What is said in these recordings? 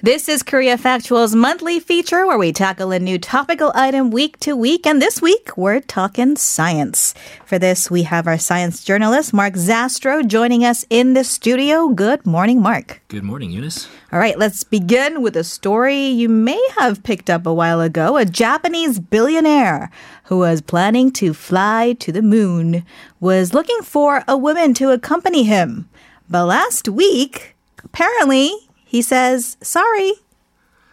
This is Korea Factual's monthly feature where we tackle a new topical item week to week. And this week, we're talking science. For this, we have our science journalist, Mark Zastrow, joining us in the studio. Good morning, Mark. Good morning, Eunice. All right, let's begin with a story you may have picked up a while ago. A Japanese billionaire who was planning to fly to the moon was looking for a woman to accompany him. But last week, apparently, he says, Sorry,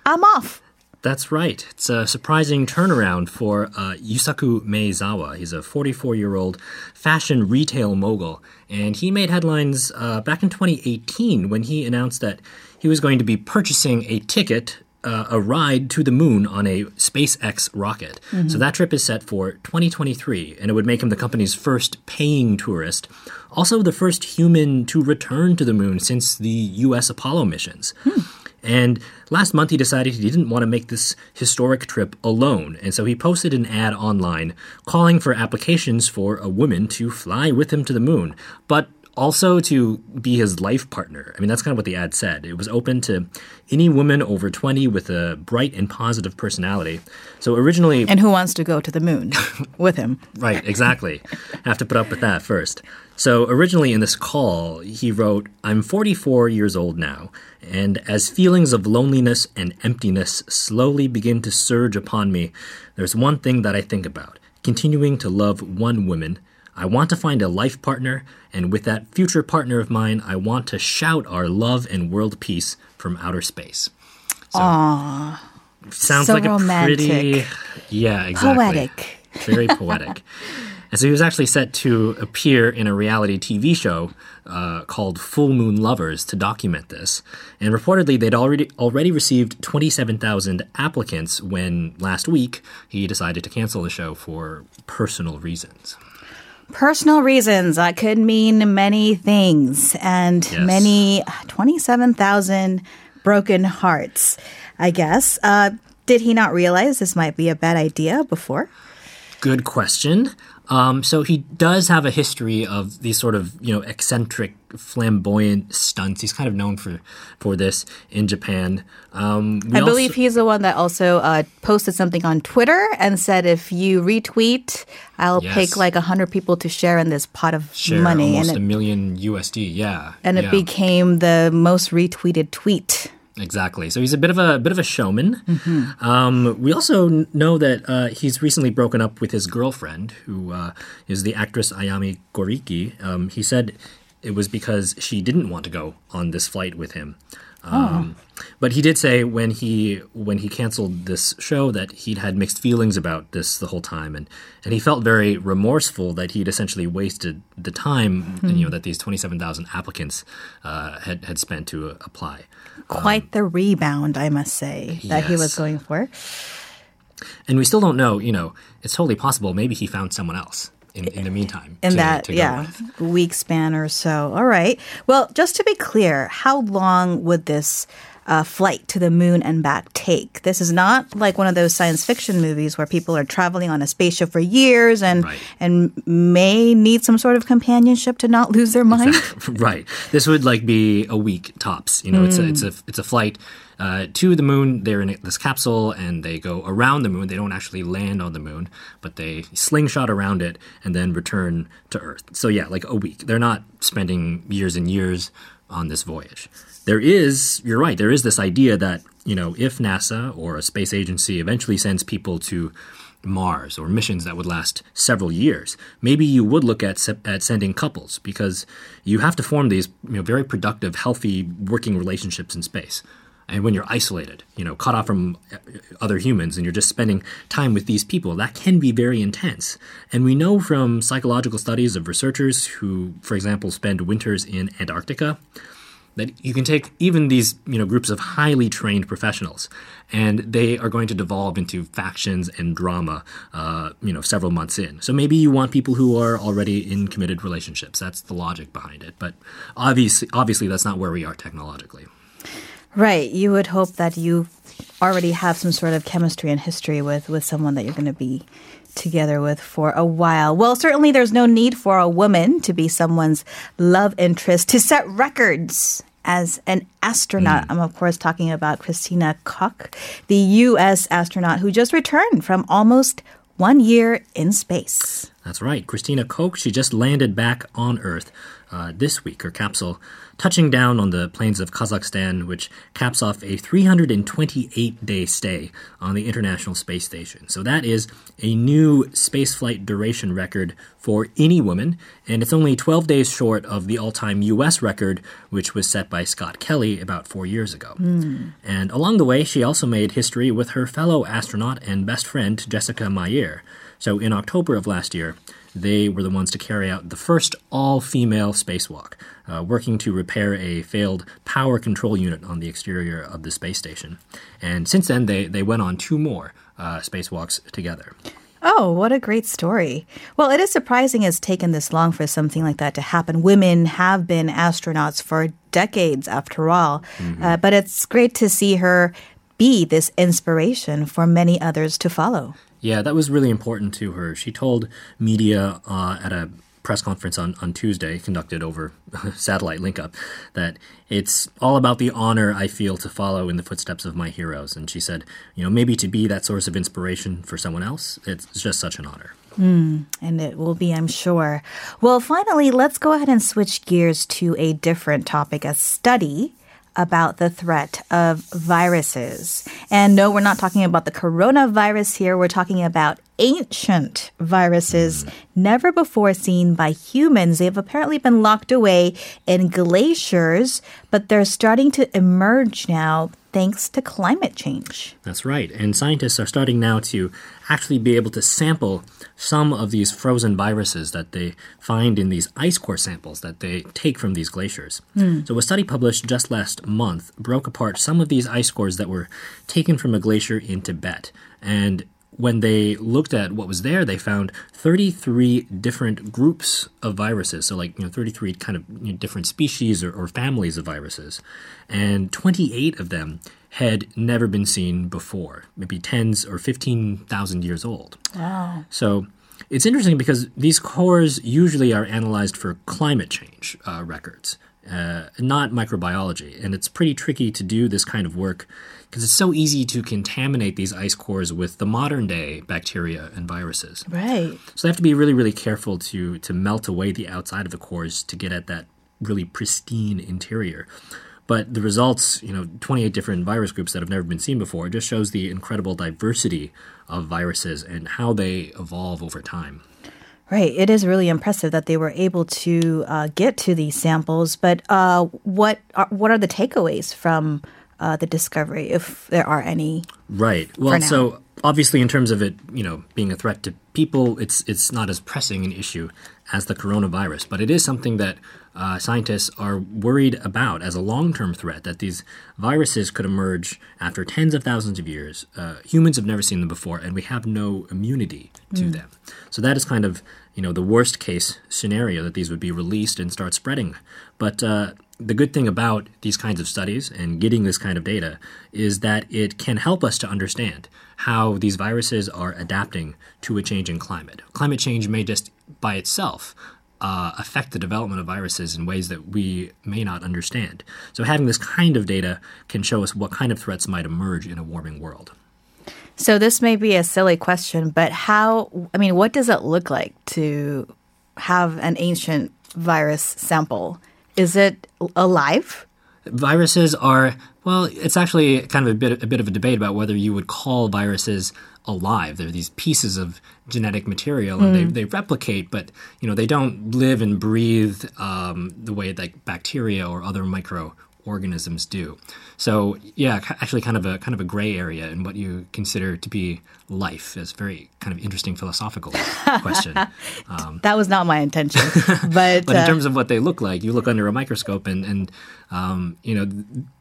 I'm off. That's right. It's a surprising turnaround for uh, Yusaku Maezawa. He's a 44 year old fashion retail mogul. And he made headlines uh, back in 2018 when he announced that he was going to be purchasing a ticket. Uh, a ride to the moon on a SpaceX rocket. Mm-hmm. So that trip is set for 2023, and it would make him the company's first paying tourist. Also, the first human to return to the moon since the U.S. Apollo missions. Hmm. And last month, he decided he didn't want to make this historic trip alone. And so he posted an ad online calling for applications for a woman to fly with him to the moon. But also to be his life partner. I mean, that's kind of what the ad said. It was open to any woman over 20 with a bright and positive personality. So originally. And who wants to go to the moon with him? right, exactly. Have to put up with that first. So originally in this call, he wrote, I'm 44 years old now, and as feelings of loneliness and emptiness slowly begin to surge upon me, there's one thing that I think about continuing to love one woman I want to find a life partner, and with that future partner of mine, I want to shout our love and world peace from outer space. So, Aww. Sounds so like romantic. a pretty. Yeah, exactly. Poetic. Very poetic. and so he was actually set to appear in a reality TV show uh, called Full Moon Lovers to document this. And reportedly, they'd already already received 27,000 applicants when last week he decided to cancel the show for personal reasons. Personal reasons that could mean many things and yes. many 27,000 broken hearts, I guess. Uh, did he not realize this might be a bad idea before? Good question. Um, so he does have a history of these sort of you know eccentric, flamboyant stunts. He's kind of known for for this in Japan. Um, I also, believe he's the one that also uh, posted something on Twitter and said, "If you retweet, I'll yes. pick like a hundred people to share in this pot of share money." Almost and a million USD. Yeah, and yeah. it became the most retweeted tweet. Exactly. So he's a bit of a, bit of a showman. Mm-hmm. Um, we also know that uh, he's recently broken up with his girlfriend, who uh, is the actress Ayame Goriki. Um, he said it was because she didn't want to go on this flight with him. Um, oh. But he did say when he when he canceled this show that he'd had mixed feelings about this the whole time, and, and he felt very remorseful that he'd essentially wasted the time mm-hmm. and, you know that these twenty seven thousand applicants uh, had had spent to uh, apply. Quite um, the rebound, I must say, that yes. he was going for. And we still don't know. You know, it's totally possible. Maybe he found someone else in, in the meantime. In to, that, to yeah, with. week span or so. All right. Well, just to be clear, how long would this uh, flight to the moon and back take? This is not like one of those science fiction movies where people are traveling on a spaceship for years and right. and may need some sort of companionship to not lose their mind. Exactly. right. This would like be a week tops. You know, mm. it's a, it's a it's a flight uh, to the moon. They're in this capsule and they go around the moon. They don't actually land on the moon, but they slingshot around it and then return to Earth. So, yeah, like a week. They're not spending years and years on this voyage. There is, you're right, there is this idea that, you know, if NASA or a space agency eventually sends people to Mars or missions that would last several years, maybe you would look at at sending couples because you have to form these you know, very productive, healthy working relationships in space and when you're isolated, you know, cut off from other humans and you're just spending time with these people, that can be very intense. And we know from psychological studies of researchers who, for example, spend winters in Antarctica, that you can take even these you know groups of highly trained professionals and they are going to devolve into factions and drama uh, you know several months in. So maybe you want people who are already in committed relationships. That's the logic behind it. But obviously obviously that's not where we are technologically Right. You would hope that you already have some sort of chemistry and history with with someone that you're going to be together with for a while. Well, certainly there's no need for a woman to be someone's love interest to set records as an astronaut. I'm, of course, talking about Christina Koch, the U.S. astronaut who just returned from almost one year in space. That's right. Christina Koch, she just landed back on Earth uh, this week, her capsule touching down on the plains of Kazakhstan, which caps off a 328 day stay on the International Space Station. So that is a new spaceflight duration record for any woman, and it's only 12 days short of the all time U.S. record, which was set by Scott Kelly about four years ago. Mm. And along the way, she also made history with her fellow astronaut and best friend, Jessica Meir. So in October of last year, they were the ones to carry out the first all female spacewalk, uh, working to repair a failed power control unit on the exterior of the space station. And since then, they, they went on two more uh, spacewalks together. Oh, what a great story. Well, it is surprising it's taken this long for something like that to happen. Women have been astronauts for decades, after all. Mm-hmm. Uh, but it's great to see her be this inspiration for many others to follow. Yeah, that was really important to her. She told media uh, at a press conference on, on Tuesday, conducted over satellite link up, that it's all about the honor I feel to follow in the footsteps of my heroes. And she said, you know, maybe to be that source of inspiration for someone else, it's just such an honor. Mm, and it will be, I'm sure. Well, finally, let's go ahead and switch gears to a different topic a study about the threat of viruses. And no, we're not talking about the coronavirus here. We're talking about ancient viruses mm. never before seen by humans. They've apparently been locked away in glaciers, but they're starting to emerge now thanks to climate change. That's right. And scientists are starting now to actually be able to sample some of these frozen viruses that they find in these ice core samples that they take from these glaciers. Mm. So, a study published just last month broke apart some of these ice cores that were taken from a glacier in Tibet. And when they looked at what was there, they found 33 different groups of viruses. So, like, you know, 33 kind of you know, different species or, or, families of viruses. And 28 of them had never been seen before, maybe tens or 15,000 years old. Wow. So, it's interesting because these cores usually are analyzed for climate change uh, records, uh, not microbiology. And it's pretty tricky to do this kind of work because it's so easy to contaminate these ice cores with the modern day bacteria and viruses. Right. So they have to be really, really careful to to melt away the outside of the cores to get at that really pristine interior. But the results, you know, 28 different virus groups that have never been seen before, just shows the incredible diversity of viruses and how they evolve over time. Right. It is really impressive that they were able to uh, get to these samples. But uh, what are, what are the takeaways from uh, the discovery, if there are any. Right. Well, so obviously, in terms of it, you know, being a threat to people, it's it's not as pressing an issue as the coronavirus, but it is something that uh, scientists are worried about as a long-term threat. That these viruses could emerge after tens of thousands of years. Uh, humans have never seen them before, and we have no immunity to mm. them. So that is kind of you know the worst case scenario that these would be released and start spreading. But uh, the good thing about these kinds of studies and getting this kind of data is that it can help us to understand how these viruses are adapting to a changing climate. Climate change may just by itself uh, affect the development of viruses in ways that we may not understand. So, having this kind of data can show us what kind of threats might emerge in a warming world. So, this may be a silly question, but how, I mean, what does it look like to have an ancient virus sample? Is it alive? Viruses are well. It's actually kind of a bit a bit of a debate about whether you would call viruses alive. They're these pieces of genetic material, and mm. they, hmm. they replicate, but you know they don't live and breathe um, the way that bacteria or other microorganisms do. So yeah, actually, kind of a kind of a gray area in what you consider to be life. It's a very kind of interesting philosophical question. Um, that was not my intention, but but in uh, terms of what they look like, you look under a microscope, and and um, you know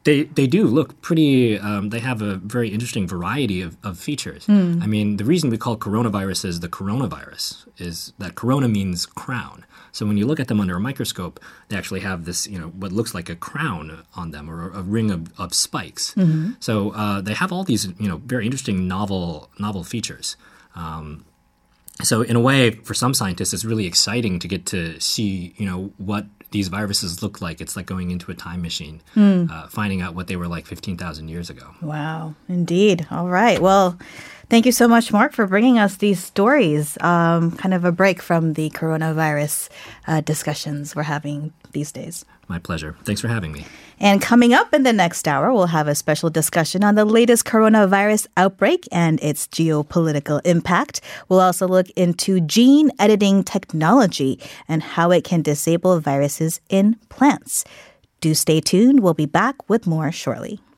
they they do look pretty. Um, they have a very interesting variety of, of features. Mm. I mean, the reason we call coronaviruses the coronavirus is that corona means crown. So when you look at them under a microscope, they actually have this, you know, what looks like a crown on them or a ring of, of spikes. Mm-hmm. So uh, they have all these, you know, very interesting novel novel features. Um, so in a way, for some scientists, it's really exciting to get to see, you know, what these viruses look like. It's like going into a time machine, uh, finding out what they were like 15,000 years ago. Wow, indeed. All right. Well, thank you so much, Mark, for bringing us these stories. Um, kind of a break from the coronavirus uh, discussions we're having these days. My pleasure. Thanks for having me. And coming up in the next hour, we'll have a special discussion on the latest coronavirus outbreak and its geopolitical impact. We'll also look into gene editing technology and how it can disable viruses in plants. Do stay tuned. We'll be back with more shortly.